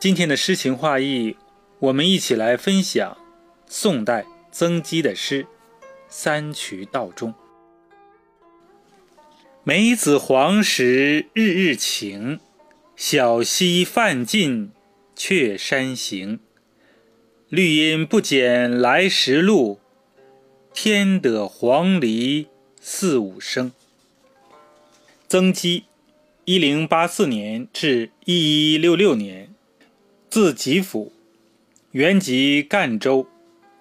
今天的诗情画意，我们一起来分享宋代曾几的诗《三衢道中》。梅子黄时日日晴，小溪泛尽却山行。绿阴不减来时路，添得黄鹂四五声。曾几，一零八四年至一一六六年，字吉甫，原籍赣州，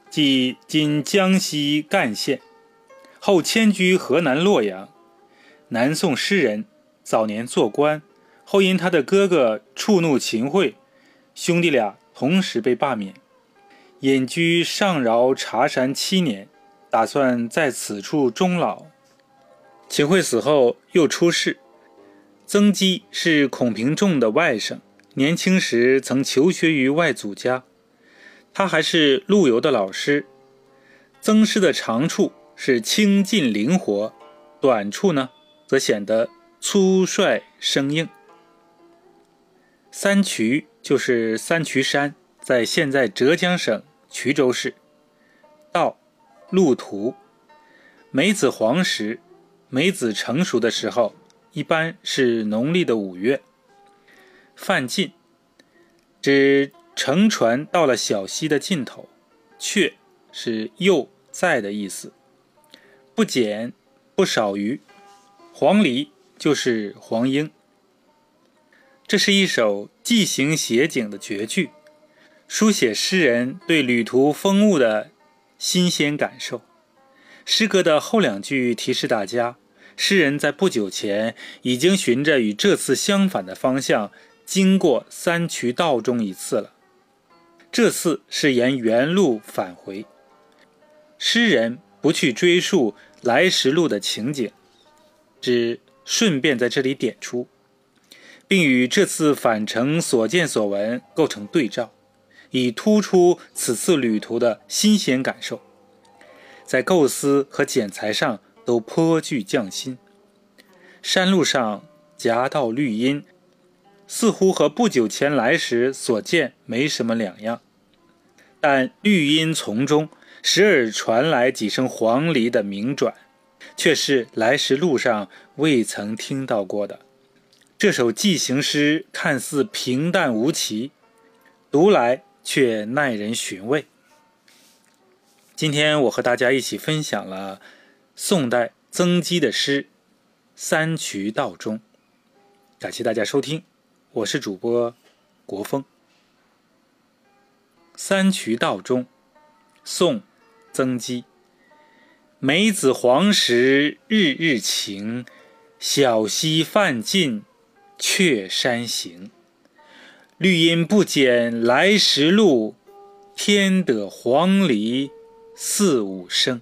即今江西赣县，后迁居河南洛阳。南宋诗人，早年做官，后因他的哥哥触怒秦桧，兄弟俩同时被罢免，隐居上饶茶山七年，打算在此处终老。秦桧死后又出仕。曾几是孔平仲的外甥，年轻时曾求学于外祖家。他还是陆游的老师。曾诗的长处是清劲灵活，短处呢则显得粗率生硬。三衢就是三衢山，在现在浙江省衢州市。道，路途。梅子黄时。梅子成熟的时候，一般是农历的五月。泛尽，指乘船到了小溪的尽头。却是又在的意思。不减，不少于。黄鹂就是黄莺。这是一首寄行写景的绝句，书写诗人对旅途风物的新鲜感受。诗歌的后两句提示大家，诗人在不久前已经循着与这次相反的方向经过三衢道中一次了。这次是沿原路返回。诗人不去追溯来时路的情景，只顺便在这里点出，并与这次返程所见所闻构成对照，以突出此次旅途的新鲜感受。在构思和剪裁上都颇具匠心。山路上夹道绿荫，似乎和不久前来时所见没什么两样，但绿荫丛中时而传来几声黄鹂的鸣转，却是来时路上未曾听到过的。这首寄行诗看似平淡无奇，读来却耐人寻味。今天我和大家一起分享了宋代曾几的诗《三衢道中》，感谢大家收听，我是主播国风。《三衢道中》，宋，曾几。梅子黄时日日晴，小溪泛尽却山行。绿阴不减来时路，添得黄鹂四五声。